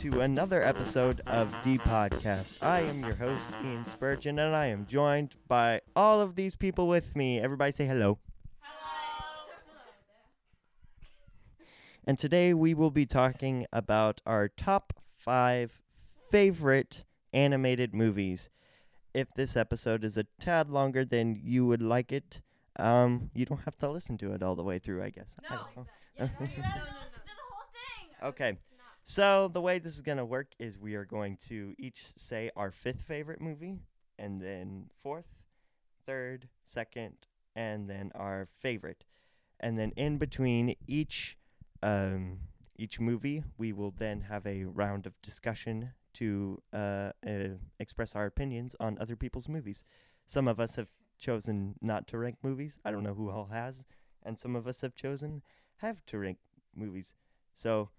to another episode of the podcast. I am your host, Ian Spurgeon, and I am joined by all of these people with me. Everybody say hello. Hello. Hello. And today we will be talking about our top five favorite animated movies. If this episode is a tad longer than you would like it, um, you don't have to listen to it all the way through, I guess. No, I don't know. Okay. So the way this is gonna work is we are going to each say our fifth favorite movie, and then fourth, third, second, and then our favorite, and then in between each um, each movie, we will then have a round of discussion to uh, uh, express our opinions on other people's movies. Some of us have chosen not to rank movies. I don't know who all has, and some of us have chosen have to rank movies. So,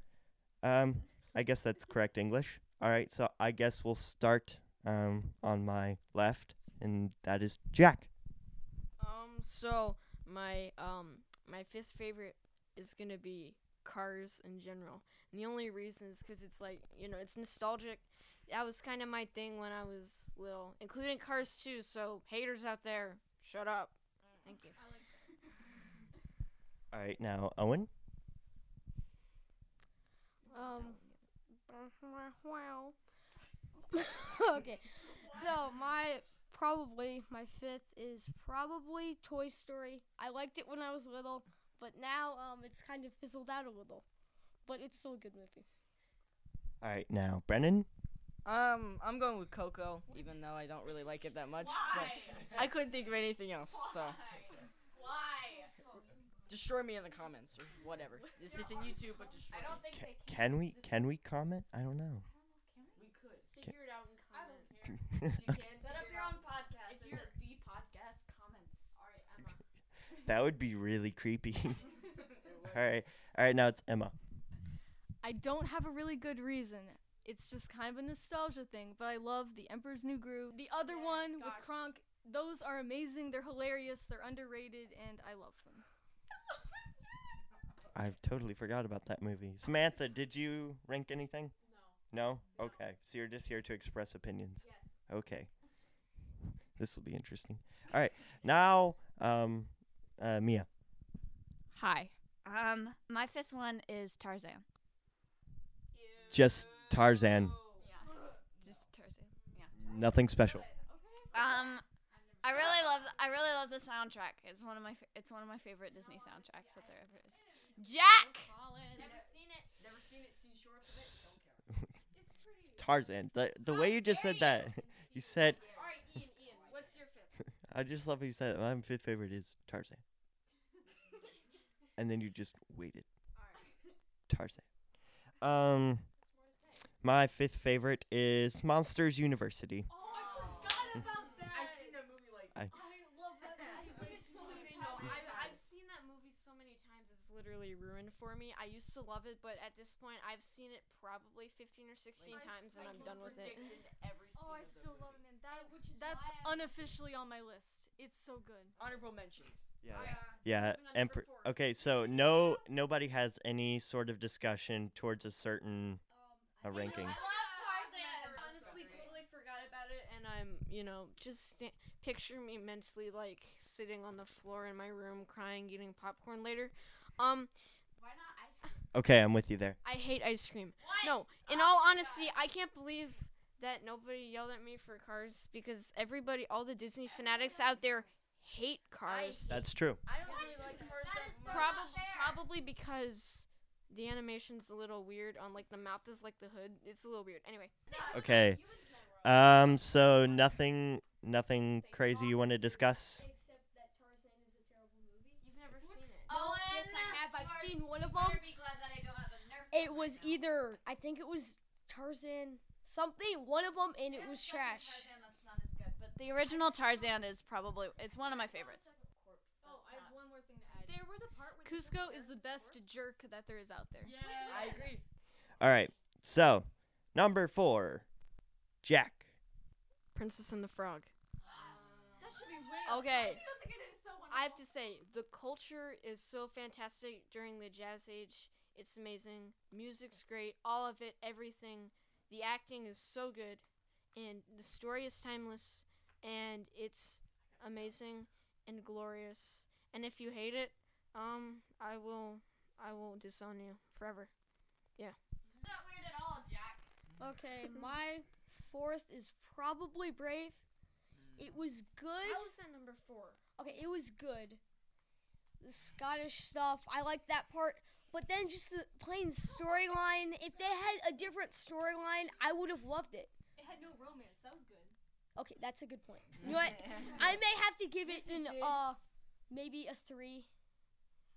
um, I guess that's correct English. All right, so I guess we'll start um, on my left, and that is Jack. Um, so my um my fifth favorite is gonna be Cars in general, and the only reason is because it's like you know it's nostalgic. That was kind of my thing when I was little, including Cars 2. So haters out there, shut up. Thank you. All right, now Owen. Um. Well Okay, so my probably my fifth is probably Toy Story. I liked it when I was little, but now um it's kind of fizzled out a little, but it's still a good movie. All right, now Brennan. Um, I'm going with Coco, even though I don't really like it that much. But I couldn't think of anything else, so destroy me in the comments or whatever. This isn't YouTube, but destroy. I don't think Ca- can we can we comment? I don't know. we could. Figure it out in comment. Set up your own podcast. If you're D podcast comments. All right, Emma. that would be really creepy. all right, all right. Now it's Emma. I don't have a really good reason. It's just kind of a nostalgia thing, but I love The Emperor's New Groove. The other one with Kronk, those are amazing. They're hilarious. They're underrated, and I love them. I've totally forgot about that movie. Samantha, did you rank anything? No. No. Okay. So you're just here to express opinions. Yes. Okay. This will be interesting. All right. Now, um, uh, Mia. Hi. Um, my fifth one is Tarzan. Just Tarzan. Just Tarzan. Yeah. Nothing special. Um, I really love. I really love the soundtrack. It's one of my. Fa- it's one of my favorite Disney soundtracks that there ever is. Jack. Never seen it. Never seen it. Seen shorts S- Tarzan. The the way you just said that, you said. All right, Ian. Ian, what's your fifth? I just love how you said it. my fifth favorite is Tarzan. and then you just waited. Tarzan. Um, my fifth favorite is Monsters University. Oh, I forgot about that. I've seen that movie like. I- love that movie. I've seen it so many times. I've, I've seen that movie so many times. It's ruined for me. I used to love it, but at this point, I've seen it probably 15 or 16 times, and I'm done with it. Every Oh, I still love it, man. That, which is that's unofficially on my list. It's so good. Honorable mentions. Yeah. Yeah. Yeah, Moving on Emperor. Okay, so no, nobody has any sort of discussion towards a certain um, ranking. I love Tarzan. I honestly totally forgot about it, and I'm, you know, just sta- picture me mentally like sitting on the floor in my room, crying, eating popcorn later. Um, Why not ice cream? Okay, I'm with you there. I hate ice cream. No, in all honesty, I can't believe that nobody yelled at me for Cars because everybody, all the Disney fanatics out there, hate Cars. That's true. I don't really like Cars that much. Probably, probably because the animation's a little weird. On like the mouth is like the hood. It's a little weird. Anyway, Okay. Um. So nothing, nothing crazy you want to discuss? Except that Tarzan is a terrible movie. you've never seen it. No, yes, I have. I've you are seen one of them. be glad that I don't have a Nerf It was right either I think it was Tarzan something, one of them, and it was trash. Tarzan that's not as good, but the original Tarzan is probably it's one of my favorites. Oh, I have one more thing to add. There was a part when Kuzco is the best jerk that there is out there. I agree. All right. So, number four, Jack. Princess and the Frog. that should be way Okay. I was like, it is so I have to say, the culture is so fantastic during the Jazz Age. It's amazing. Music's great. All of it, everything. The acting is so good, and the story is timeless, and it's amazing and glorious. And if you hate it, um, I will, I will disown you forever. Yeah. Not weird at all, Jack. Okay, my fourth is probably Brave. It was good. How is that number four? Okay, it was good. The Scottish stuff, I liked that part. But then just the plain storyline. If they had a different storyline, I would have loved it. It had no romance. That was good. Okay, that's a good point. You know what? I may have to give it an uh, maybe a three,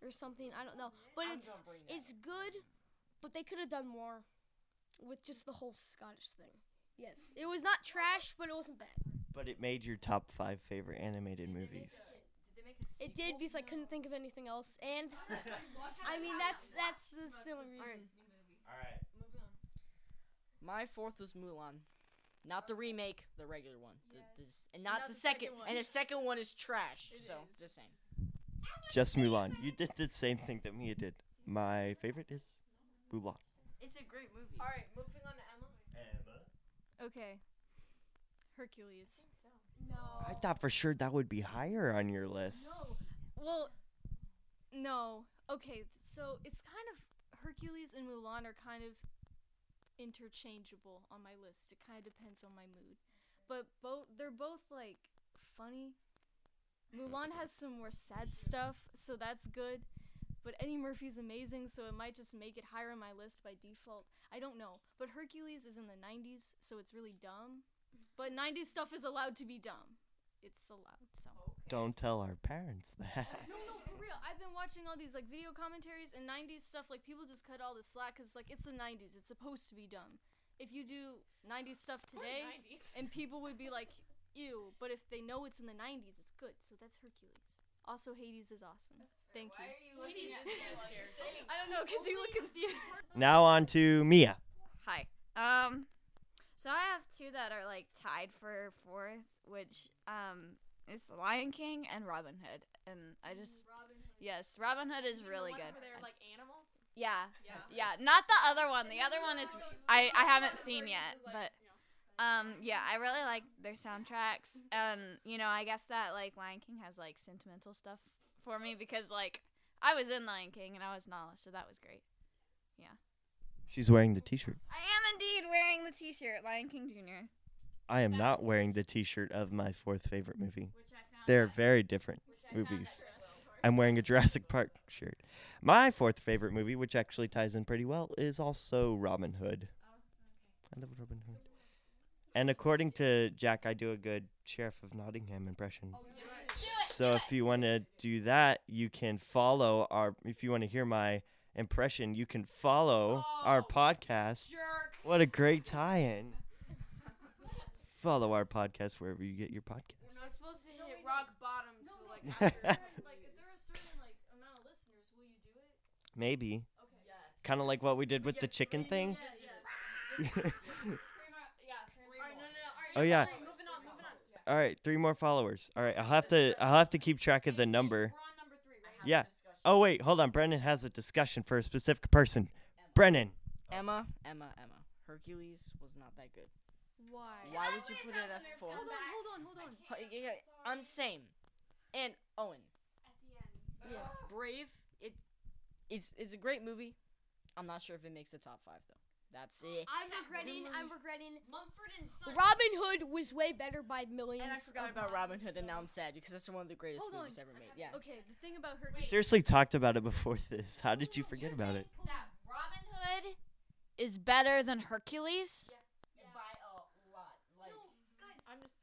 or something. I don't know. But it's it's good, but they could have done more with just the whole Scottish thing. Yes, it was not trash, but it wasn't bad. But it made your top five favorite animated movies. It did because I couldn't think of anything else, and I mean that's that's the still a reason. All right. Moving on. My fourth was Mulan. Not the remake, the regular one. The, the and not, Not the, the second. second one. And the second one is trash. It so, is. just saying. Just Mulan. You did the same thing that Mia did. My favorite is Mulan. It's a great movie. All right, moving on to Emma. Emma. Okay. Hercules. No. I thought for sure that would be higher on your list. No. Well, no. Okay, so it's kind of Hercules and Mulan are kind of interchangeable on my list. It kind of depends on my mood. But both they're both like funny. Mulan has some more sad stuff, so that's good. But Eddie Murphy's amazing, so it might just make it higher on my list by default. I don't know. But Hercules is in the 90s, so it's really dumb. But 90s stuff is allowed to be dumb. It's allowed, so. Don't tell our parents that. No, no, for real. I've been watching all these like video commentaries and 90s stuff. Like people just cut all the slack because like it's the 90s. It's supposed to be dumb. If you do 90s stuff today, and people would be like, "Ew," but if they know it's in the 90s, it's good. So that's Hercules. Also, Hades is awesome. Thank you. Why are you looking Hades at me I don't know because you look confused. Now on to Mia. Hi. Um, so I have two that are like tied for fourth, which um is Lion King and Robin Hood, and I just yes, Robin Hood is really good. like animals. Yeah, yeah, not the other one. The other one is I I haven't seen yet, but um yeah, I really like their soundtracks, and you know I guess that like Lion King has like sentimental stuff for me because like I was in Lion King and I was Nala, so that was great. She's wearing the T-shirt. I am indeed wearing the T-shirt, Lion King Jr. I am not wearing the T-shirt of my fourth favorite movie. Which I found They're very different movies. I'm wearing a Jurassic Park shirt. My fourth favorite movie, which actually ties in pretty well, is also Robin Hood. Oh, I love Robin Hood. And according to Jack, I do a good Sheriff of Nottingham impression. Oh, so if you want to do that, you can follow our. If you want to hear my impression, you can follow our podcast. What a great tie-in! Follow our podcast wherever you get your podcast. We're not supposed to hit rock bottom to like. like if there are a certain like amount of listeners, will you do it? Maybe. Okay. Yes. Kind of like what we did with the chicken thing. Oh yeah. Moving on, moving on. All right, three more followers. All right, I'll have to I'll have to keep track of the number. We're on number three, right? Yeah. Oh wait, hold on. Brennan has a discussion for a specific person. Brennan. Emma, Emma, Emma. Hercules was not that good. Why? Why would you put it at four? Hold on, hold on, hold on. H- yeah, yeah, I'm same. And Owen, Yes. Brave. It, it's it's a great movie. I'm not sure if it makes the top five though. That's it. I'm regretting. I'm regretting. Mumford and Sons. Robin Hood was way better by millions. And I forgot of about miles. Robin Hood, and now I'm sad because that's one of the greatest Hold on. movies ever made. Yeah. Okay, the thing about Hercules. Seriously talked about it before this. How did you forget about it? that Robin Hood is better than Hercules. By a lot. Like, I'm just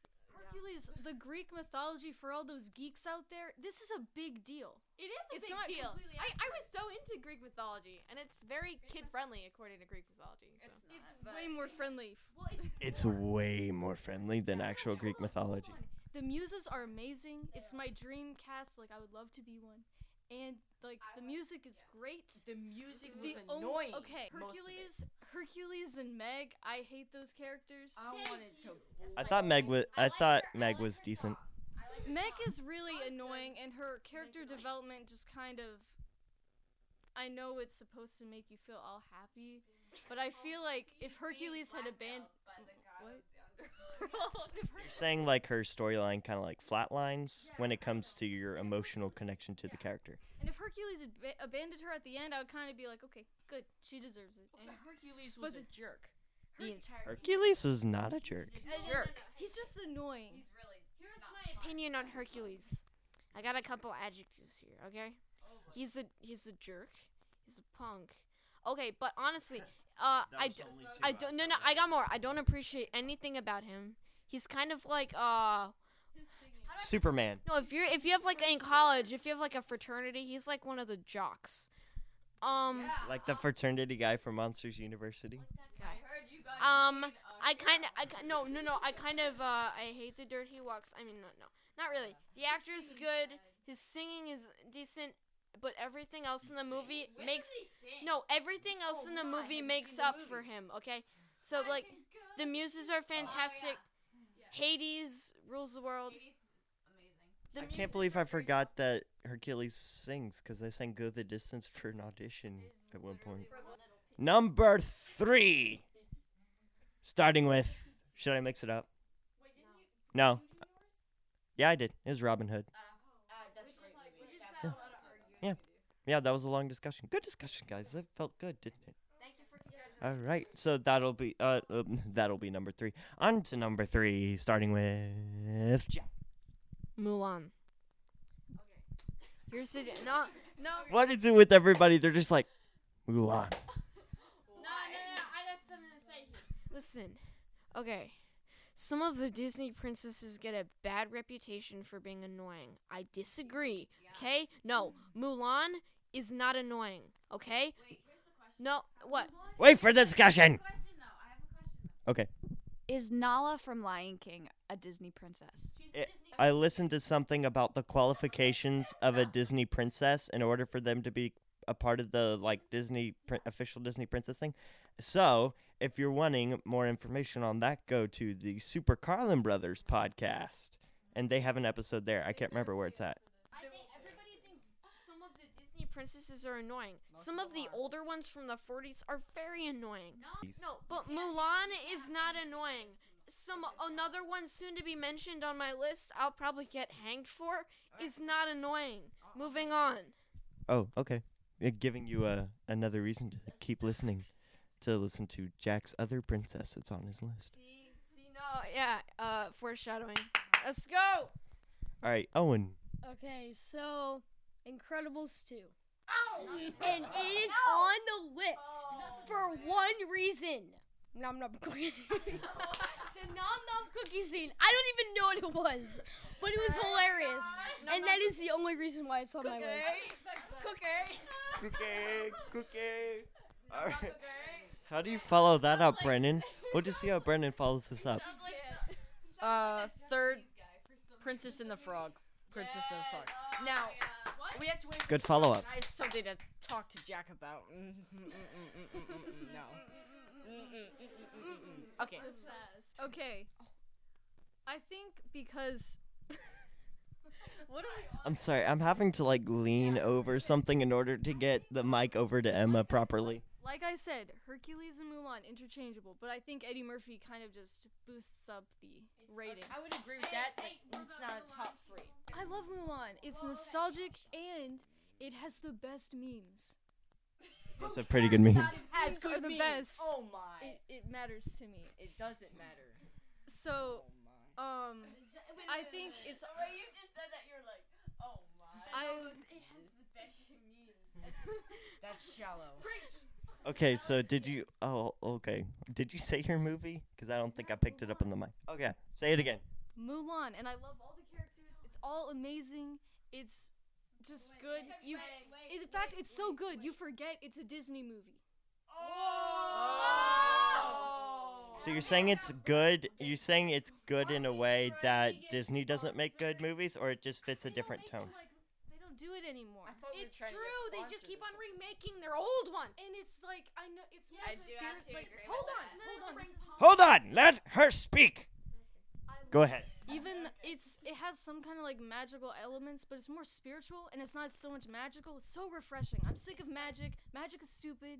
Hercules, the Greek mythology for all those geeks out there. This is a big deal. It is a It's big not deal. I, I was so into Greek mythology, and it's very kid friendly according to Greek mythology. So. It's way more friendly. Well, It's way more friendly than actual Greek mythology. The muses are amazing. It's my dream cast. Like I would love to be one. And like the music is great. the music The was on- annoying. okay, most of it. Hercules, Hercules and Meg. I hate those characters. I wanted to. I thought Meg was I thought Meg was decent. Meg is really annoying, and her character development just kind of I know it's supposed to make you feel all happy, but I feel like if Hercules had abandoned what? You're saying like her storyline kind of like flatlines when it comes to your emotional connection to the character. And if Hercules had ba- abandoned her at the end, I would kind of be like, okay, good, she deserves it. And Hercules But was a the- jerk. The entire Hercules was not a jerk. jerk. He's just annoying. He's really. Here's my opinion on Hercules. I got a couple adjectives here, okay? Oh, he's a he's a jerk. He's a punk. Okay, but honestly, uh, I, d- I don't no no I got more. I don't appreciate anything about him. He's kind of like uh Superman. no if you're if you have like in college if you have like a fraternity he's like one of the jocks. Um Like the fraternity guy from Monsters University. um I kind of I ki- no no no I kind of uh I hate the dirt he walks. I mean no no not really. The actor's good. His singing is decent, but everything else in the movie makes no everything else in the movie makes up for him. Okay, so like the muses are fantastic. Hades rules the world. The I muses can't believe I very forgot that Hercules sings because I sang "Go the Distance" for an audition at one point. Number three. Starting with, should I mix it up? No. Yeah, I did. It was Robin Hood. Yeah, that was a long discussion. Good discussion, guys. That felt good, didn't it? All right, so that'll be uh um, that'll be number three. On to number three, starting with Jack. Mulan. Here's the no no What is it with everybody? They're just like Mulan. No, no, no, I got something to say here. Listen, okay. Some of the Disney princesses get a bad reputation for being annoying. I disagree. Okay? No, Mulan is not annoying. Okay? Wait, No, what? Wait for the discussion. Okay, Is Nala from Lion King a Disney princess? I listened to something about the qualifications of a Disney princess in order for them to be a part of the like Disney prin- official Disney princess thing. So, if you're wanting more information on that, go to the Super Carlin Brothers podcast, and they have an episode there. I can't remember where it's at. I think everybody thinks some of the Disney princesses are annoying. Some of the older ones from the 40s are very annoying. No, but Mulan is not annoying. Some another one soon to be mentioned on my list, I'll probably get hanged for, is not annoying. Moving on. Oh, okay. Uh, Giving you a another reason to keep listening, to listen to Jack's other princess that's on his list. See, see, no, yeah, uh, foreshadowing. Let's go. All right, Owen. Okay, so Incredibles 2. And it is on the list for one reason. Nom nom cookie. the nom nom cookie scene. I don't even know what it was, but it was hilarious. And that is the only reason why it's on my list. Cookie, Cookie, cookie. All right. How do you follow that up, Brennan? We'll just see how Brennan follows this up. Uh, third, Princess and the Frog. Princess and the Frog. Now, we have to wait. Good follow-up. I have something to talk to Jack about. Mm, mm, mm, mm, mm, mm, mm, mm, No. Okay. Okay. I think because. what are we? I'm sorry, I'm having to like lean over something in order to get the mic over to Emma properly. Like I said, Hercules and Mulan interchangeable, but I think Eddie Murphy kind of just boosts up the rating. I would agree with that, but it's not a top three. I love Mulan. It's nostalgic and it has the best memes. That's a pretty good meme. As Memes are the memes. best. Oh my. It, it matters to me. It doesn't matter. So, Oh my. um, I think it's. you just said that, you're like, oh my. I it has the best memes. That's shallow. Okay, so did you? Oh, okay. Did you say your movie? Because I don't think I picked it up on the mic. Okay, say it again. Mulan, and I love all the characters. It's all amazing. It's just good. You, in fact, it's so good you forget it's a Disney movie. Oh! So you're saying it's good? You're saying it's good in a way that Disney doesn't make good movies, or it just fits a different They don't, tone? Like, they don't do it anymore. It's true. They just keep on remaking their old ones. And it's like I know it's more I do have to Like, agree hold with on, that. hold on. this is- Hold on, let her speak. Go ahead. even it's it has some kind of like magical elements, but it's more spiritual and it's not so much magical. It's so refreshing. I'm sick of magic. Magic is stupid.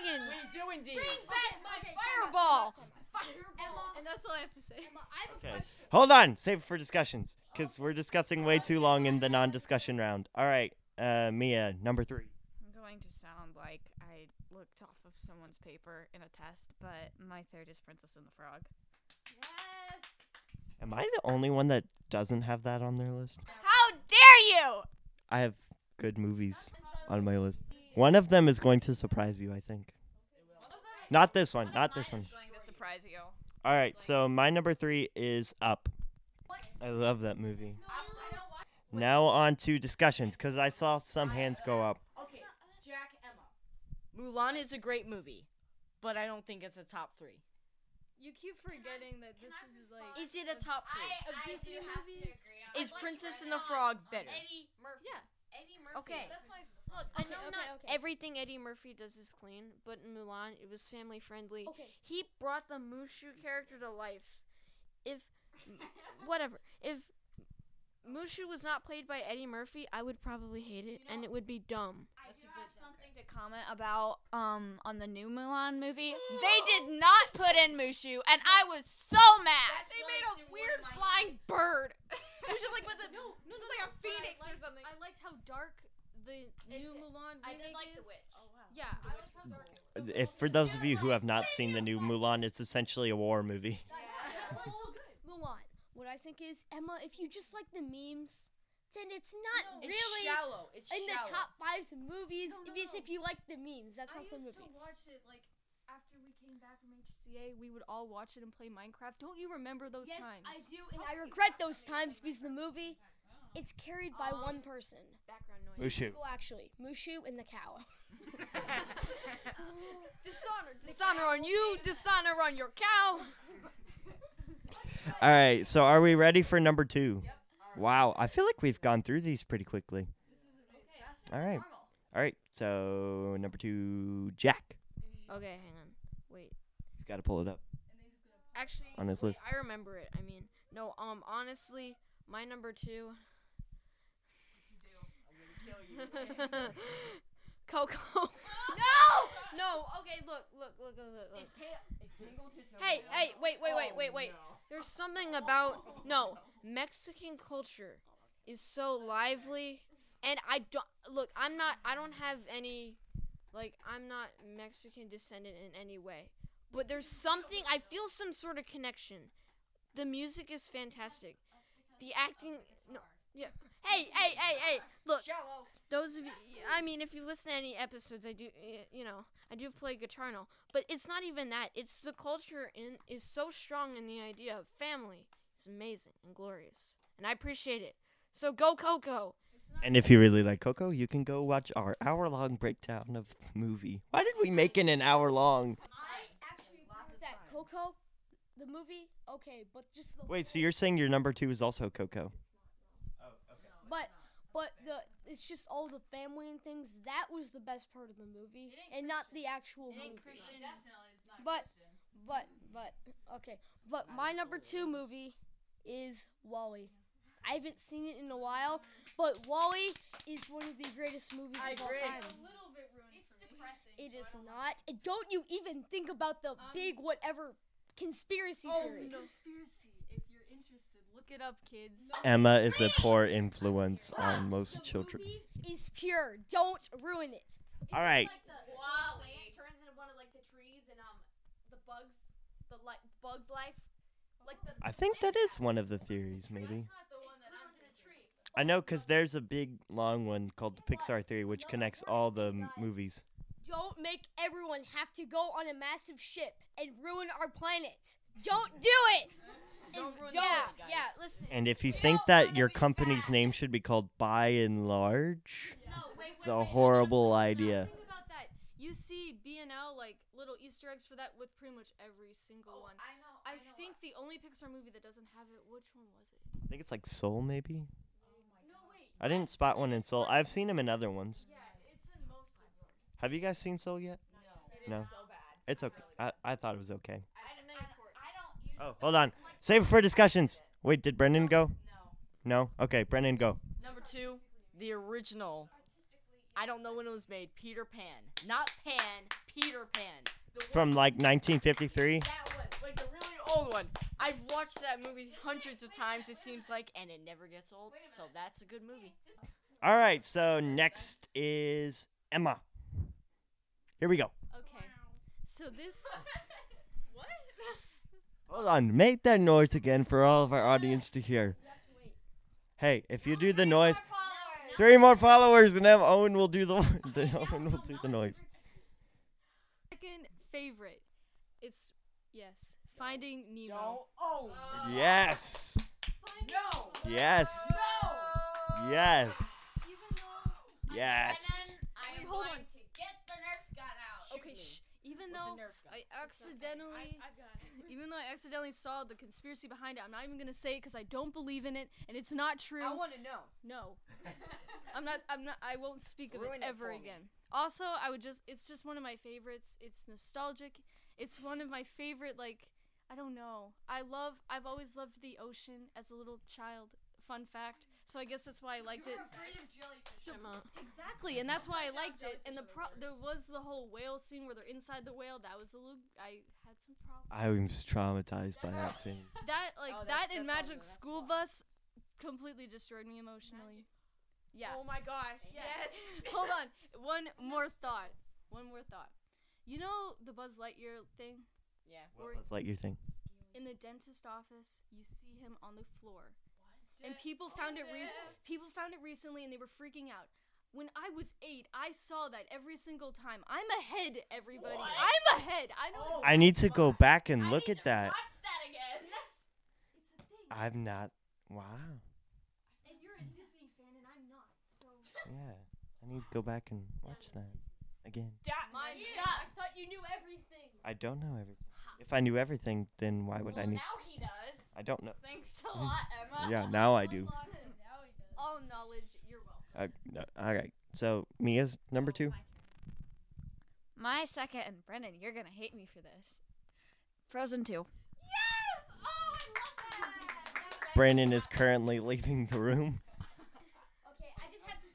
Dragons. We do indeed. Fireball. And that's all I have to say. Okay. Hold on. Save it for discussions, because we're discussing way too long in the non-discussion round. All right, uh, Mia, number three. I'm going to sound like I looked off of someone's paper in a test, but my third is Princess and the Frog. Yes. Am I the only one that doesn't have that on their list? How dare you! I have good movies on my list. One of them is going to surprise you, I think. Not this one. Not this one. Going to surprise you. All right, so my number three is Up. I love that movie. Now on to discussions, because I saw some hands go up. Okay, Jack, Emma. Mulan is a great movie, but I don't think it's a top three. You keep forgetting that this is like Is it a top three? of Disney movies. Is Princess and the Frog better? Eddie Murphy. Yeah. Eddie Murphy. Okay. That's my Look, I Okay, know okay, not okay. everything Eddie Murphy does is clean, but in Mulan, it was family friendly. Okay. He brought the Mushu character to life. If, whatever, if Mushu was not played by Eddie Murphy, I would probably hate it, and it would be dumb. I do have something to comment about um on the new Mulan movie. They did not put in Mushu, and I was so mad. They made a weird flying bird. it was just like with a no, no, it was like a phoenix I or liked, something. I liked how dark the new Mulan remake I did like is. the witch. Oh wow. Yeah, I liked how dark it was. If for those of you who have not seen the new Mulan, it's essentially a war movie. That's why it's so good. Mulan. What I think is Emma, if you just like the memes, then it's not It's really shallow. It's in the shallow. top five movies. No, no, no. if you like the memes, that's I not the used to watch it like after we came back from HCA. We would all watch it and play Minecraft. Don't you remember those yes, times? I do, and I regret those times because the movie, it's carried by um, one person. Background noise. Mushu. Well, actually, Mushu and the cow. Dishonor, dishonor on you, dishonor on your cow. All right, so are we ready for number two? Yep. Wow, I feel like we've gone through these pretty quickly. All right. All right, so number two, Jack. Okay, hang on. Wait. He's got to pull it up. Actually, On his wait, list. I remember it. I mean, no. Um, honestly, my number two. Coco. no, no. Okay, look, look, look, look, look. look. Hey, hey, wait, wait, wait, wait, wait. There's something about no Mexican culture is so lively, and I don't look. I'm not. I don't have any, like, I'm not Mexican descendant in any way. But there's something. I feel some sort of connection. The music is fantastic. The acting. No. Yeah. Hey, hey, hey, hey. Look. Those of you, I mean, if you listen to any episodes, I do, you know, I do play guitar now. But it's not even that. It's the culture in is so strong in the idea of family. It's amazing and glorious, and I appreciate it. So go Coco. And if you really like Coco, you can go watch our hour-long breakdown of the movie. Why did we make it an hour long? I actually agree with that. Coco, the movie, okay, but just the Wait, so you're saying your number two is also Coco? But but the it's just all the family and things. That was the best part of the movie, and not the actual movie. But but but okay. But my number two movie is WALL-E. I haven't seen it in a while, but WALL-E is one of the greatest movies I of all agree. Time. It is not. And don't you even think about the big whatever conspiracy Oh, theory. conspiracy. If you're interested, look it up, kids. Emma is a poor influence on most children. Is pure. Don't ruin it. All right. Like the wow, it turns into one of like the trees and um the bugs, the like bugs life, like the. I think that is one of the theories, maybe. I know because there's a big, long one called the Pixar theory, which connects all the movies. Don't make everyone have to go on a massive ship and ruin our planet. Don't do it. Don't ruin the Yeah, movie, guys. yeah. Listen. And if you think that your company's name should be called Buy n Large, No, wait, it's a horrible idea. Think about that. You see BNL like little Easter eggs for that with pretty much every single oh, one. I know. I think the only Pixar movie that doesn't have it. Which one was it? I think it's like Soul, maybe. Oh no, wait. I didn't spot one in Soul. I've seen him in other ones. Yeah, it's in most of them. Have you guys seen Soul yet? It is No. so bad. It's okay. I, I thought it was okay. I, I, I don't Oh, hold on. Save it for discussions. Wait, did Brennan go? No. No? Okay, Brennan, go. Number two, the original. I don't know when it was made. Peter Pan, not Pan. Peter Pan. From like 1953. That one, like the really old one. I've watched that movie hundreds of times. It seems like, and it never gets old. So that's a good movie. All right, so next is Emma. Here we go. Okay. So this what? Hold on, make that noise again for all of our audience to hear. Hey, if you do the noise, three more followers, and then Owen will do the, the Owen will do the noise. second favorite. It's yes, Finding Nemo. Don't. Oh. Yes, No. yes, yes, yes. Wait, hold on. to get the Nerf gun out. Okay, shh. Even though I accidentally, even though I accidentally saw the conspiracy behind it, I'm not even gonna say it because I don't believe in it and it's not true. I want to know. No. I'm not I'm not I won't speak of it it ever for me. again. Also, I would just it's just one of my favorites. It's nostalgic. It's one of my favorite like I don't know. I love I've always loved the ocean as a little child. Fun fact. So I guess that's why I liked it. Emma. Exactly, and that's why I liked it. And the pro- there was the whole whale scene where they're inside the whale. That was a little I had some problems. I was traumatized by that scene. That like Oh, that that's- and that's all Magic that's School why. Bus completely destroyed me emotionally. Yeah. Oh my gosh. Yeah. Yes. Hold on. One more thought. One more thought. You know the Buzz Lightyear thing? Yeah. Where Let's let you think. in the dentist office, you see him on the floor. And people found it rec- people found it recently and they were freaking out. When I was 8, I saw that every single time. I'm ahead, everybody. I'm ahead. I know oh I need to go back and look need at to that. Watch that again. Yes. it's a thing. I've not. Wow. And you're a Disney fan and I'm not. So Yeah. I need to go back and watch that again. My Stop. I thought you knew everything. I don't know everything. If I knew everything, then why would I well, need? now he does. I don't know. Thanks a lot, Emma. Yeah, now I do. All knowledge, you're welcome. Uh, no, all right. So Mia's number two. My second, and Brennan, you're gonna hate me for this. Frozen 2. Yes! Oh, I love that. Brandon is currently leaving the room. Okay, I just have to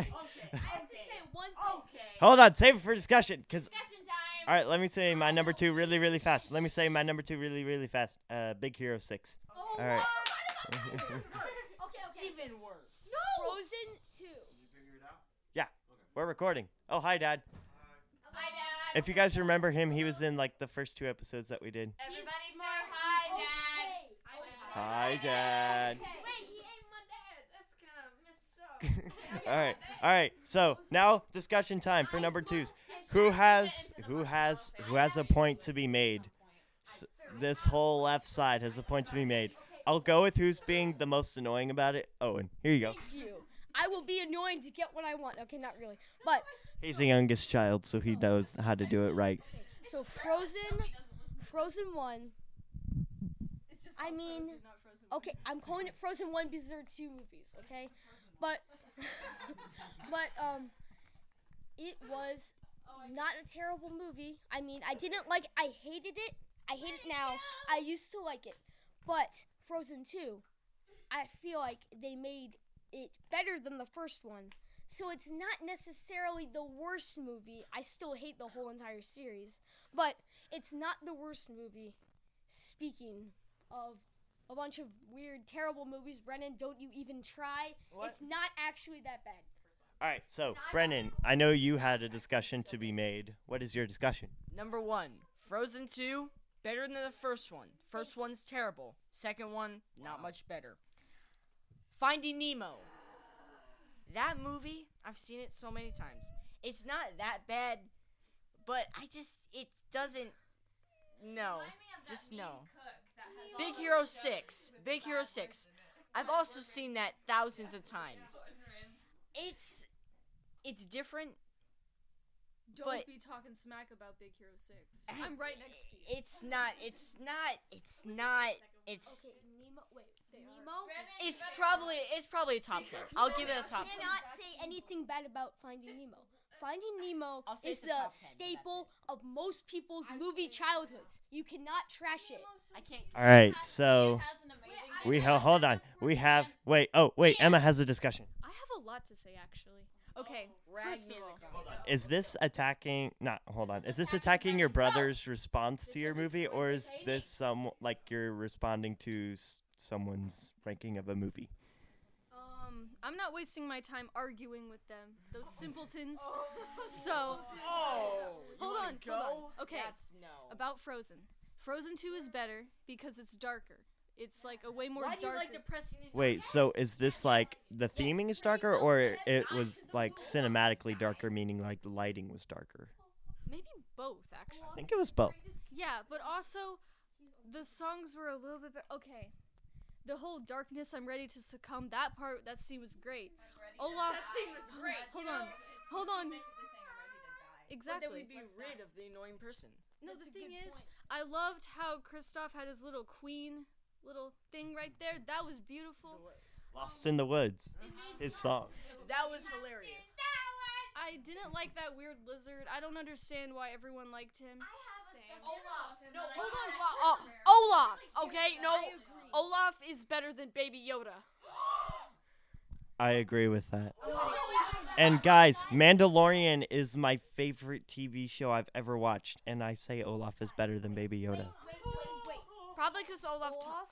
say one, Hold I have to say one thing. Okay. Hold on, save it for discussion. Cause Discussion time. all right, let me say my number two really, really fast. Let me say my number two really, really fast. Uh, Big Hero Six. Oh, All right. okay, okay. Even worse. No. Frozen 2. Yeah. We're recording. Oh, hi, Dad. Hi, Dad. If you guys remember him, he was in like the first two episodes that we did. Everybody say smart, hi, he's Dad. Hi, Dad. Wait, he ain't my dad. That's kind of messed up. All right, all right. So now discussion time for number twos. Who has who has who has a point to be made? S- this whole left side has a point to be made. I'll go with who's being the most annoying about it. Owen, here you go. Thank you. I will be annoying to get what I want. Okay, not really. But He's the youngest child, so he knows how to do it right. so Frozen Frozen 1. I mean, Frozen, Frozen Okay, I'm calling it Frozen 1 because there are two movies, okay? But but um it was not a terrible movie. I mean, I didn't like I hated it. I hate it now. I used to like it. But Frozen 2, I feel like they made it better than the first one. So it's not necessarily the worst movie. I still hate the whole entire series, but it's not the worst movie. Speaking of a bunch of weird, terrible movies, Brennan, don't you even try. What? It's not actually that bad. All right, so Brennan, I know you had a discussion to be made. What is your discussion? Number one, Frozen 2, better than the first one. First one's terrible. Second one, not much better. Finding Nemo. That movie, I've seen it so many times. It's not that bad, but I just, it doesn't, no. Just no. Big Hero 6. Big Hero 6. I've also seen that thousands of times. It's, it's different. Don't But- be talking smack about Big Hero 6. I'm right next to you. It's not, it's not, it's not, it's, Okay, Nemo. Wait, Nemo. It's probably it's probably a top tier. I'll give it a top tier. Cannot say anything bad about Finding Nemo. Finding Nemo is the the 10, staple of most people's movie childhoods. You cannot trash it. I can't. All right, so we ha- hold on. We have wait. Oh wait, Emma has a discussion. I have a lot to say actually. Okay, first of all. Is this attacking? Not hold on. Is this attacking your brother's response to your movie, or is this some like you're responding to s- someone's ranking of a movie? um, I'm not wasting my time arguing with them. Those simpletons. So Oh, you Hold wanna on, hold on. Okay, That's no. about Frozen. Frozen 2 is better because it's darker. It's like a way more Why do you dark. like depressing? and Wait, so is this like the theming is darker, or it was like cinematically darker, meaning like the lighting was darker? Maybe both actually. I think it was both. Yeah, but also the songs were a little bit be- okay. The whole darkness, I'm ready to succumb. That part, that scene was great. Olaf. That scene was great. Hold on, hold on. basically saying I'm ready to die. But then Exactly. we'd be rid of the annoying person. No, the thing is. I loved how Kristoff had his little queen little thing right there. That was beautiful. Lost in the Woods, his song. That was hilarious. I didn't like that weird lizard. I don't understand why everyone liked him. I have Sam. Olaf. No, but I hold on. Wa- uh. Olaf. Okay, no. Olaf is better than Baby Yoda. I agree with that. And guys, Mandalorian is my favorite TV show I've ever watched, and I say Olaf is better than Baby Yoda. Wait, wait, wait. Probably because Olaf. ta- Olaf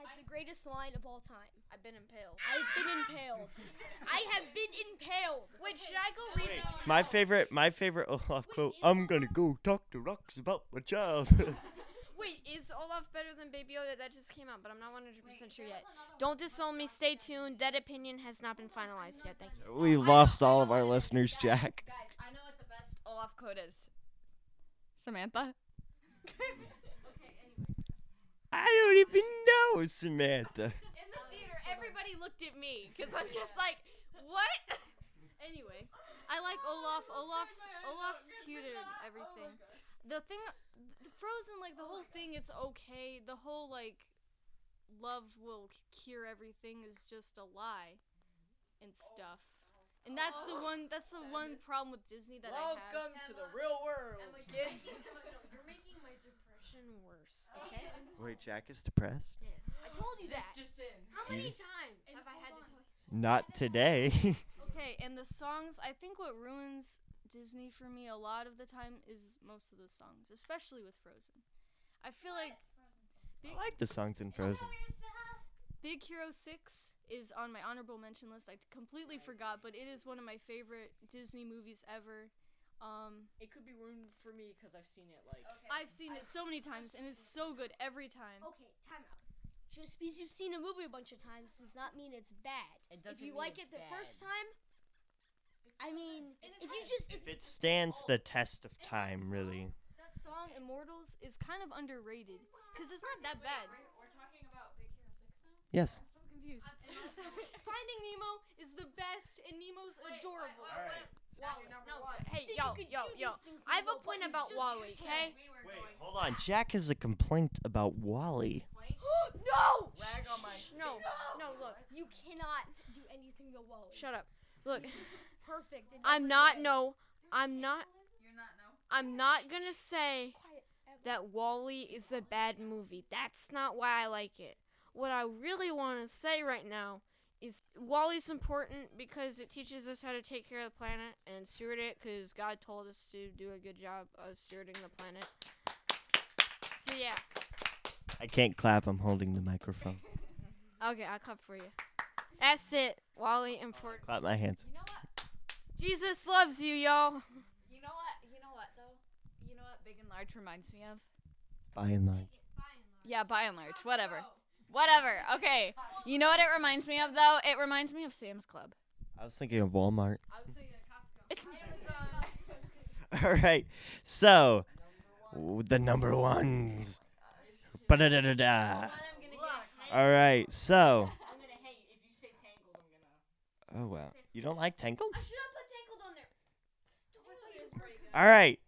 has the greatest line of all time. I've been impaled. I've been impaled. I have been impaled. Wait, should I go read Wait, the? my favorite, my favorite Olaf quote. I'm gonna go talk to rocks about my child. Wait, is Olaf better than Baby Yoda? That just came out, but I'm not 100% sure yet. Don't disown me. Stay tuned. That opinion has not been finalized yet. Thank you. we lost all of our listeners, Jack. Guys, I know what the best Olaf quote is. Samantha? I don't even know, Samantha. In the theater, everybody looked at me because I'm just like, what? Anyway, I like Olaf. Oh, Olaf, Olaf's cute and everything. The thing, the Frozen, like the oh whole thing, it's okay. The whole like, love will cure everything is just a lie, and oh. stuff. And that's the one. That's the one problem with Disney that I have. Welcome to the real world, kids. You're making my depression worse. Okay. Wait, Jack is depressed? Yes. I told you that. just in. How many times have I had to tell you? Not today. Okay, and the songs, I think what ruins Disney for me a lot of the time is most of the songs, especially with Frozen. I feel like I like the songs in Frozen. Big Hero 6 is on my honorable mention list. I completely forgot, but it is one of my favorite Disney movies ever. Um, It could be ruined for me because I've seen it like. I've seen it so many times, and it's so good every time. Okay, time out. Just because you've seen a movie a bunch of times does not mean it's bad. It If doesn't if you mean like it's it the bad. first time, I mean, if you just if it stands the test of time, really. That song, Immortals, is kind of underrated because it's not that bad. We're talking about Big Hero 6 now? Yes. I'm confused. Finding Nemo is the best, and Nemo's adorable. WALL-E. You're number No, one. Hey, yo, yo, yo. I have a point about WALL-E, okay? Wait, hold on. Jack has a complaint about WALL-E. no, Rag on my. No, no, look. you cannot do anything to WALL-E. Shut up. Look, Perfect. in I'm every not, way. no, I'm not, You're not no. I'm not gonna say Quiet. That WALL-E is a bad movie. That's not why I like it. What I really want to say right now is WALL-E's important because it teaches us how to take care of the planet and steward it because God told us to do a good job of stewarding the planet. So yeah, I can't clap. I'm holding the microphone. okay, I'll clap for you. That's it. WALL-E important. Clap my hands. You know what? Jesus loves you, y'all. You know what? You know what though? You know what Big and Large reminds me of? By and large. Yeah, by and large, whatever. Whatever. Okay. You know what it reminds me of though? It reminds me of Sam's Club. I was thinking of Walmart. I was thinking Costco. It's All right. So, w- the number ones. Ba-da-da-da-da. All right. So, I'm gonna hate if you say Tangled. I'm gonna. oh wow. You don't like Tangled? I should have put Tangled on there. All right.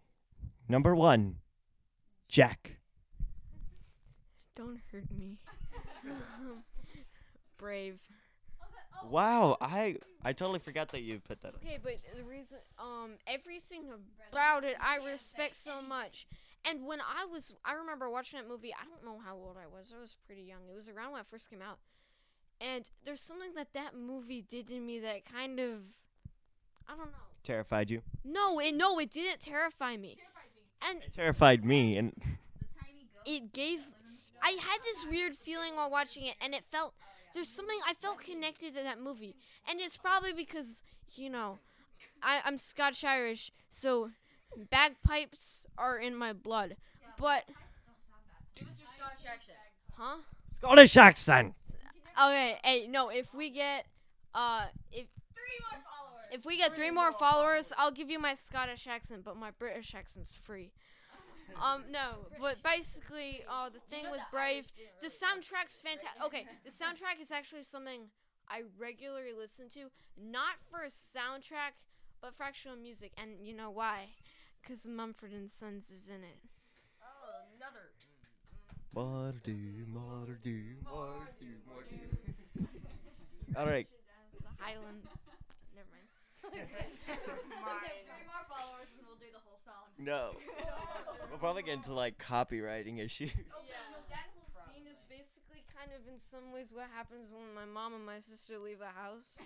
Number one. Jack. Don't hurt me. Brave. Wow, I I totally forgot that you put that. Okay, but the reason, um, everything about it, I respect so much. And when I was, I remember watching that movie. I don't know how old I was. I was pretty young. It was around when it first came out. And there's something that that movie did to me that kind of, I don't know. Terrified you. No, it no, it didn't terrify me. And It terrified me, and it gave I had this weird feeling while watching it and it felt there's something I felt connected to that movie. And it's probably because, you know, I, I'm Scotch Irish, so bagpipes are in my blood. But Give us your Scottish accent. huh? Scottish accent. Okay, hey, no, if we get uh if if we get three more followers, I'll give you my Scottish accent, but my British accent's free. Um, no, but basically, uh, the thing with Brave, the soundtrack's fantastic. Okay, the soundtrack is actually something I regularly listen to, not for a soundtrack, but for actual music. And you know why? Because Mumford and Sons is in it. Oh, another. Mardu, Mardu, Mardu, Mardu. All right. Highlands. Never mind. Three more followers and we'll do the whole song. No. We'll probably get into like copywriting issues. Oh, yeah. That whole scene is basically kind of in some ways what happens when my mom and my sister leave the house.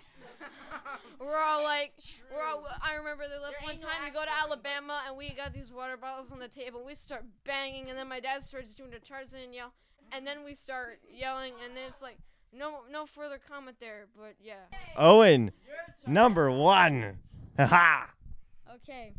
we're all like, we're all, I remember they left There one ain't no time to go to axe throwing, but- Alabama and we got these water bottles on the table. We start banging and then my dad starts doing a Tarzan yell and then we start yelling and then it's like, no, no further comment there, but yeah. Owen, number one. Ha Okay.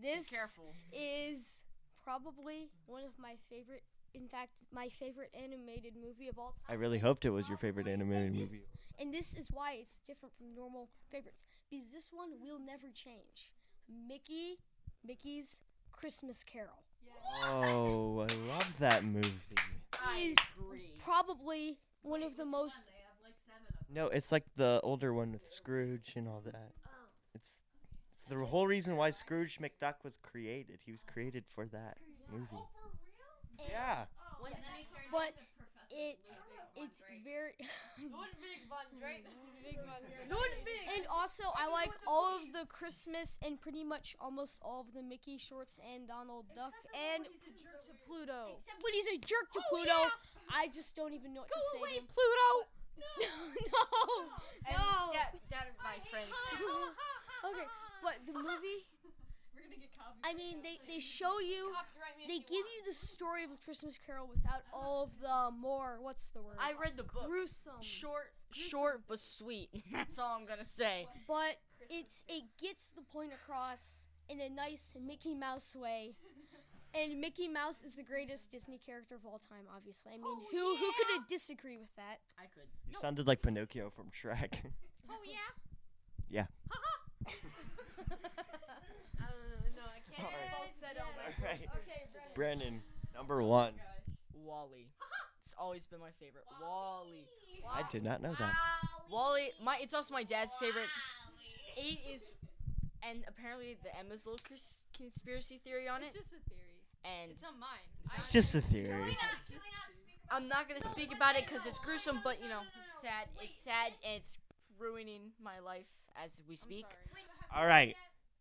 This Careful. is probably one of my favorite, in fact, my favorite animated movie of all time. I really hoped it was your favorite And animated this- movie. And this is why it's different from normal favorites. Because this one will never change. Mickey, Mickey's Christmas Carol Oh, I love that movie. is probably one of the most. They have like seven of them. No, it's like the older one with Scrooge and all that. It's it's the whole reason why Scrooge McDuck was created. He was created for that movie. Oh, yeah. And oh, then he turned But into Professor it it's very. Ludwig! And also, I like all of the Christmas and pretty much almost all of the Mickey shorts and Donald Duck and Pluto. except when he's a jerk to Pluto. Oh, I just don't even know what to say to him. Pluto! no, no. no. That, that, my friends. okay, but the movie. We're gonna get copied. I mean, they they show you, they give you the story of the Christmas Carol without all of the more. What's the word? I read the book. gruesome. Short, short but sweet. That's all I'm gonna say. but it's it gets the point across in a nice Mickey Mouse way. And Mickey Mouse is the greatest Disney character of all time, obviously. I mean, who who could disagree with that? I could. You sounded like Pinocchio from Shrek. Oh, yeah? Yeah. I don't know. Uh, no, I can't. Alright. Falsetto. Alright. Okay, Brennan. Brandon, number one. WALL-E. It's always been my favorite. WALL-E. I did not know that. WALL-E. My. It's also my dad's favorite. Eight is, and apparently the Emma's little cons- conspiracy theory on It's it. It's just a theory. And It's not mine. It's just a theory. I'm not gonna speak about it because it's gruesome, but you know, it's sad. It's sad and it's ruining my life as we speak. All right.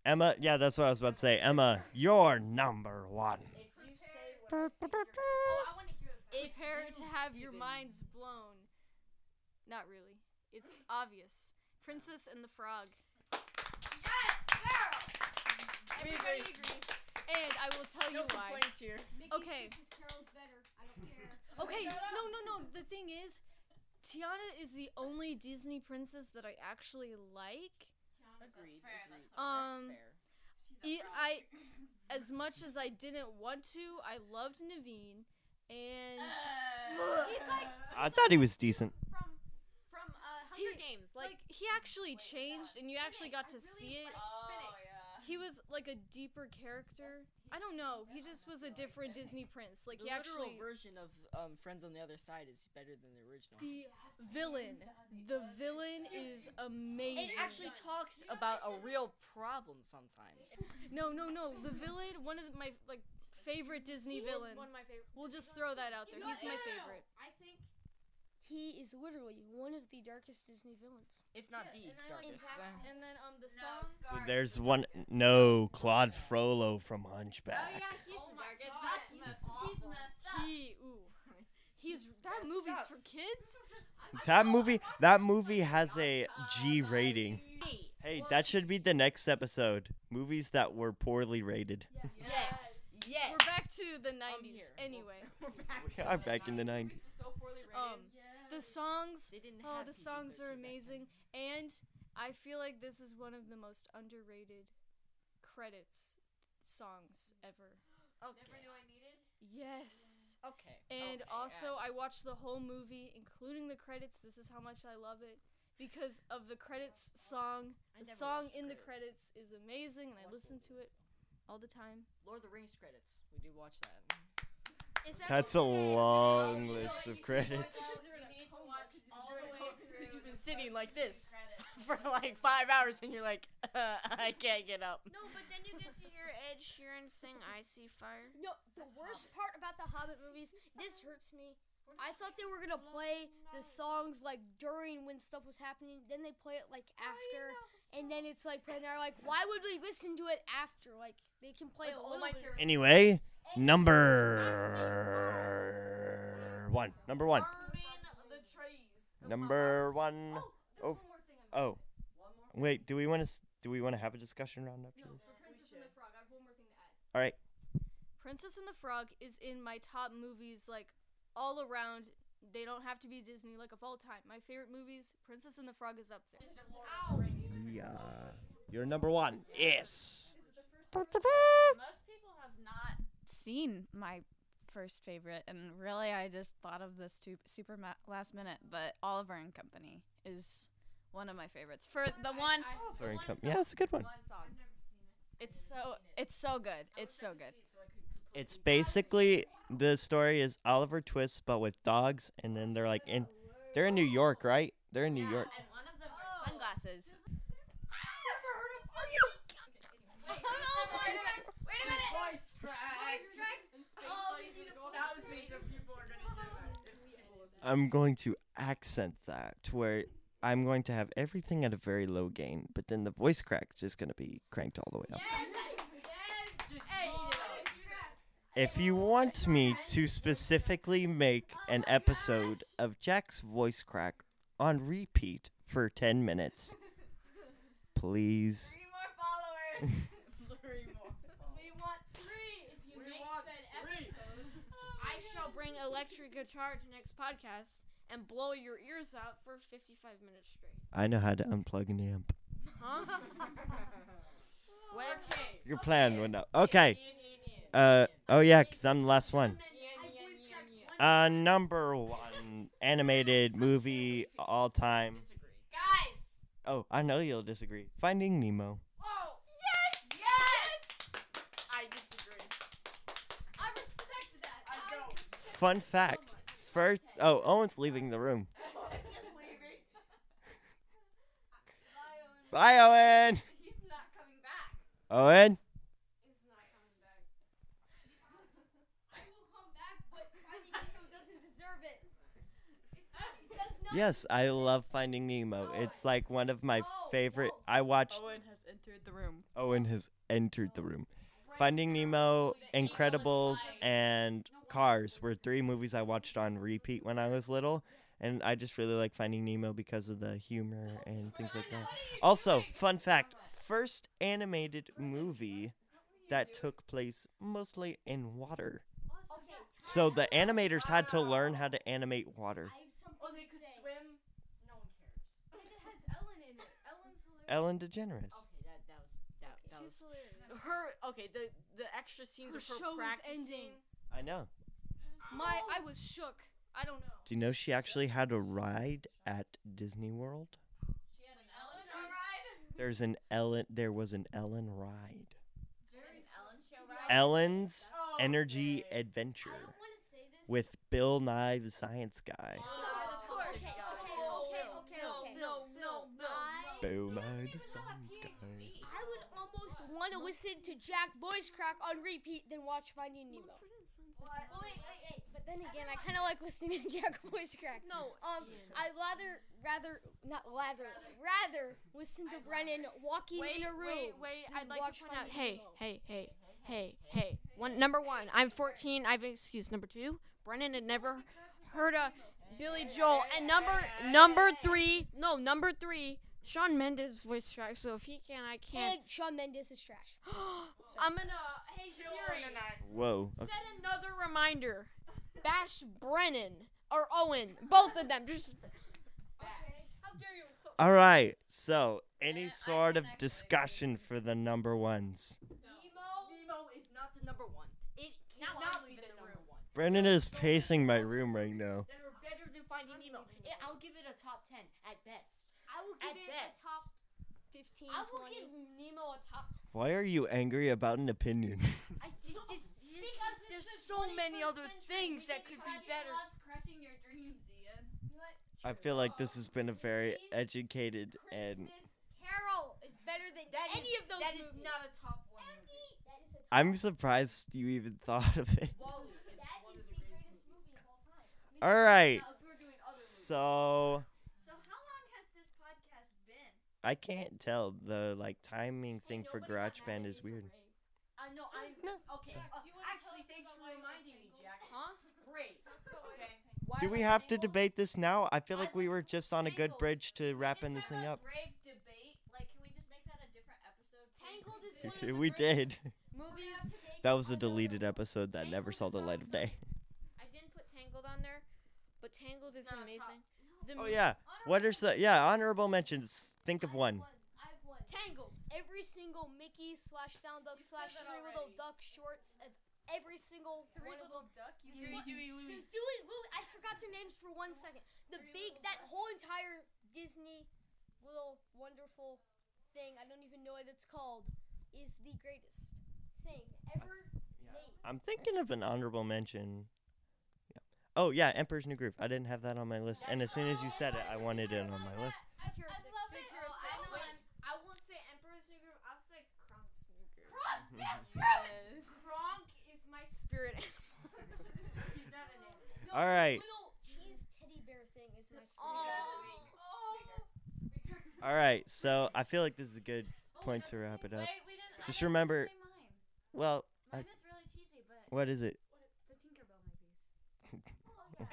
Emma, yeah, that's what I was about to say. Emma, you're number one. Prepare to have your minds blown. Not really. It's obvious. Princess and the Frog. Everybody agrees. And I will tell you No why. complaints here. Okay. Christmas Carol's better. I don't care. Okay, no, no, no. The thing is, Tiana is the only Disney princess that I actually like. Agreed. agreed. Um, Fair. I, as much as I didn't want to, I loved Naveen, and He's like I thought he was decent. from from uh, Hunger He- Games. Like, like he actually changed, and you actually got to see it. oh yeah. He was like a deeper character. I don't know. He just was a different Disney prince. Like The he literal actually version of um, Friends on the Other Side is better than the original. the villain. The villain is amazing. It actually talks about a real problem sometimes. No, no, no. The villain, one of the, my like favorite Disney villain. One of my favorite. We'll just throw that out there. He's my favorite. I think he is literally one of the darkest Disney villains. If not the and I like darkest. that. uh, And then um the song. There's one. No, Claude Frollo from Hunchback. Oh yeah, he's the darkest. That's messed He's messed up. He ooh. He's that movie's for kids. That movie. That movie has a G rating. Hey, that should be the next episode. Movies that were poorly rated. Yes. Yes. We're back to the 90s anyway. We are back in the 90s. So poorly rated. Um the songs They didn't Oh, have the PG-13 songs are amazing, and I feel like this is one of the most underrated credits songs ever. Okay. Never knew I needed. Yes. Okay. And okay, also, yeah. I watched the whole movie, including the credits. This is how much I love it because of the credits song. I The song watched in the credits. credits is amazing, and I Watched listen to it all the time. Lord of the Rings credits. We did watch that. Is that That's a long list of credits. You need to watch all All the the way way through. you've been the sitting like this. For like five hours, and you're like, uh, I can't get up. No, but then you get to hear Ed Sheeran sing "I See Fire." No, the worst part about the Hobbit movies, this hurts me. I thought they were gonna play the songs like during when stuff was happening. Then they play it like after, and then it's like when they're like, why would we listen to it after? Like they can play Like, a all my favorite- Anyway, number one. Number one. Burning the trees. Number one. Oh, there's Oh, one more thing. I'm Oh, wait. Do we want to? Do we want to have a discussion round after no, this? for Princess and the Frog, I have one more thing to add. All right. Princess and the Frog is in my top movies, like all around. They don't have to be Disney, like of all time. My favorite movies, Princess and the Frog is up there. Yeah. You're number one. Yes. Most people have not seen my first favorite, and really, I just thought of this too, super ma- last minute. But Oliver and Company is one of my favorites. For the one, the Oliver and one Com- song- yeah, it's a good one. One song. It's so it's so good. It's so good. It's basically the story is Oliver Twist, but with dogs, and then they're like in, they're in New York, right? They're in New York. And one of them wears sunglasses. Wait a minute. Voice cracks. Oh, we need a Thousands of people are gonna do that. I'm going to accent that to where I'm going to have everything at a very low gain, but then the voice crack is just gonna be cranked all the way up. If you want me to specifically make an episode of Jack's voice crack on repeat for 10 minutes, please. Three more followers. Three more. We want three. If you We make want said three. episode, I shall bring electric guitar to next podcast and blow your ears out for 55 minutes straight. I know how to unplug an amp. Huh? what if Okay. Your plan went up. Okay. Uh oh yeah, cause I'm the last one. Uh, number one animated movie all time. Guys. Oh, I know you'll disagree. Finding Nemo. Oh. Yes. Yes. I disagree. I respect that. I don't. Fun fact. First, oh, Owen's leaving the room. Oh, Bye, Owen. He's not coming back. Owen. He's not coming back. I will come back, but Finding Nemo doesn't deserve it. It does not. Yes, I love Finding Nemo. It's like one of my oh, favorite. I watched. Owen has entered the room. Owen has entered the room. Finding Nemo, Incredibles, and Cars were three movies I watched on repeat when I was little. And I just really like Finding Nemo because of the humor and things like that. Also, fun fact first animated movie that took place mostly in water. So the animators had to learn how to animate water. I have something Oh, they could swim. No one cares. And it has Ellen in it. Ellen DeGeneres. Okay, that that was that, that was She's hilarious. Her. Okay, the the extra scenes Her of her show is practicing. ending. I know. My, I was shook. I don't know. Do you know she actually had a ride at Disney World? She had an Ellen show ride. There's an Ellen. There was an Ellen ride. An Ellen show ride. Ellen's Oh, Energy okay. Adventure I don't want to say this. with Bill Nye the Science Guy. Oh, oh, okay, okay, okay, okay, okay, okay. No, no, no, no, I Bow by the sun's sky. I want to listen to Jack Voice Crack on repeat than watch Finding Nemo. Oh, wait, wait, wait. But then again, I kind of like listening to Jack Voice Crack. No. Um, I'd rather, rather, not rather, rather listen to Brennan walking Wait, in a room. wait, wait. than I'd like watch to point out. Hey, hey, hey, hey, hey. One number one. I'm 14. I've excused number two. Brennan had never heard of Billy Joel. And number number three. No, number three. Shawn Mendes voice track. So if he can, I can. And Shawn Mendes is trash. I'm gonna. Hey Siri. Whoa. Okay. Set another reminder. Bash Brennan or Owen. Both of them. Just. Okay. How dare you insult All right. So, any sort of discussion for the number ones? Nemo Nemo is not the number one. It cannot be the number one. Brendan is pacing my room right now. That are better than Finding Nemo. I'll give it a top ten at best. I will give At it best. a top 15, I will 20. give Nemo a top. Why are you angry about an opinion? I just, just, just there's so many other things that could be better. crushing your dreams, Ian. I feel like this has been a very educated and Carol is better than That any is- of those That is movies. not a top one movie. That is a top I'm surprised you even thought of it. Wall-E is That one is of the the greatest greatest movies. movie of all time. All right. Now, if we're doing other movies, So, So how long has this podcast been? I can't tell. The like timing thing for GarageBand is weird. I know I'm okay. uh, actually, thanks for reminding me, Jack. Huh? Great. Okay. Why Do we have to debate this now? I feel like we were just on a good bridge to wrapping this thing up. Brave debate. Like, can we just make that a different episode? Tangled is one of the we did. Movies. That was a deleted episode that never saw the light of day. I didn't put Tangled on there, but Tangled It's is not top- amazing. The Oh yeah. What are some? Yeah, honorable mentions. Think of one. I have one. Tangled. Every single Mickey slash Donald Duck slash Three Little. Duck shorts of every single Three one of little them. duck. You Dewey, what- Dewey, The Louie. Dewey, Louie, I forgot their names for one second. The Three big, that ducks. whole entire Disney little wonderful thing, I don't even know what it's called, is the greatest thing ever made. I'm thinking of an honorable mention. Yeah. Oh yeah, Emperor's New Groove. I didn't have that on my list, and as soon as you said it, I wanted it on my list. Big Hero I Six. love Big it. Hero Oh, Six. I know Wait, one. I won't say Emperor's New Groove. I'll say Kronk's New Groove. Mm-hmm. Yes. Kronk is my spirit animal. He's not an animal. no, All this right. Little cheese teddy bear thing is my spirit. Oh. Oh. All right, so I feel like this is a good oh, point to wrap it up. Wait, we didn't. I Just remember- Well, Mine I- is really cheesy, but what is it? the Tinkerbell movies.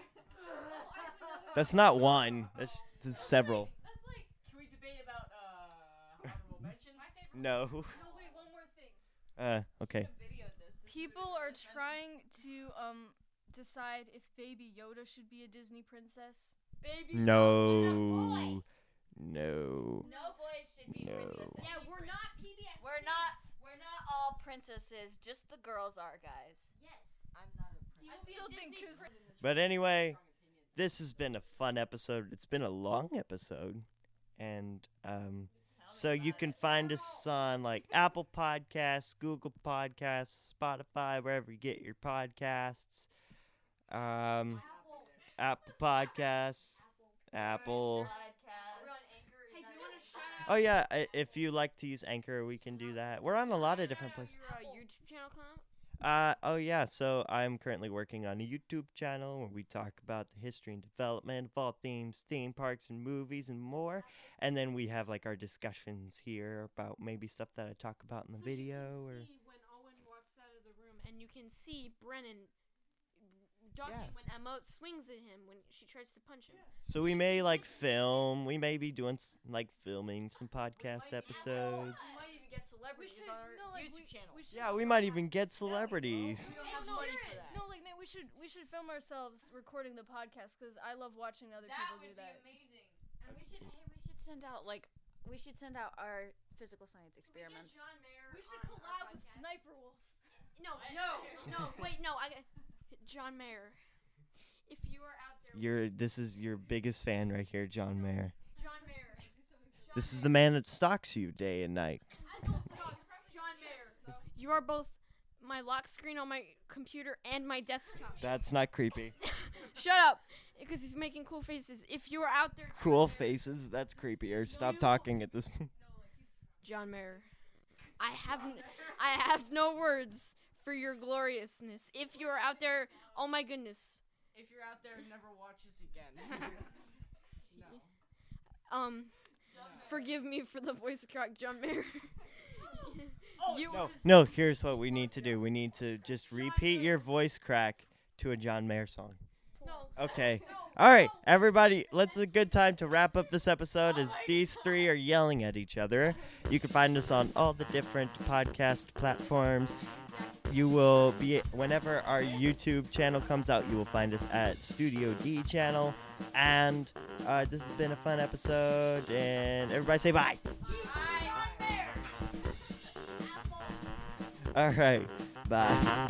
That's not one. That's, that's several. That's like Can we debate about uh honorable mentions? No. No, wait, one more thing. Uh, okay. People are trying to um decide if Baby Yoda should be a Disney princess. Baby. No. No. no boys should be No. princesses. Yeah, we're not PBS. We're not. We're not all princesses. Just the girls are, guys. Yes. I'm not a prince. I still think Kuz- But anyway, this has been a fun episode. It's been a long episode, and um, so you can find us on like Apple Podcasts, Google Podcasts, Spotify, wherever you get your podcasts. Um, Apple Podcasts, Apple. Hey, do you want to shout out Oh yeah, if you like to use Anchor, we can do that. We're on a lot of different places. uh, YouTube channel? Uh oh yeah, so I'm currently working on a YouTube channel where we talk about the history and development of all themes, theme parks and movies and more. And then we have like our discussions here about maybe stuff that I talk about in the So video you or can see when Owen walks out of the room, and you can see Brennan ducking Yeah. when Emma swings at him when she tries to punch him. so we may like film, we may be doing s- like filming some podcast episodes. We might get celebrities should- on our no, like, YouTube we- channel. we should- Yeah, we might even get celebrities. Don't No, have no, money for that. No, like man, we should we should film ourselves recording the podcast because I love watching other people do that. be amazing. And we should. Hey, we should send out like we should send out our physical science experiments. John Mayer. We should on our collab with podcast. Sniper Wolf. No, No. no, wait, no. I got John Mayer. If you are out there, You're this is your biggest fan right here, John Mayer. John Mayer. This is the man that stalks you day and night. I don't stop. John Mayer. You are both my lock screen on my computer and my desktop. That's not creepy. Shut up. because he's making cool faces. If you are out there, Cool faces. That's creepier. Stop talking at this point. John Mayer, I have n- I have no words for your gloriousness. If you are out there, oh my goodness. If you're out there, never watch us again. no. Um, forgive me for the voice crack, John Mayer. You No, no. Here's what we need to do. We need to just repeat your voice crack to a John Mayer song. no. Okay. All right, everybody. Let's a good time to wrap up this episode as these three are yelling at each other. You can find us on all the different podcast platforms. You will be whenever our YouTube channel comes out. You will find us at Studio D channel. And uh, this has been a fun episode. And everybody say bye. bye. All right. Bye.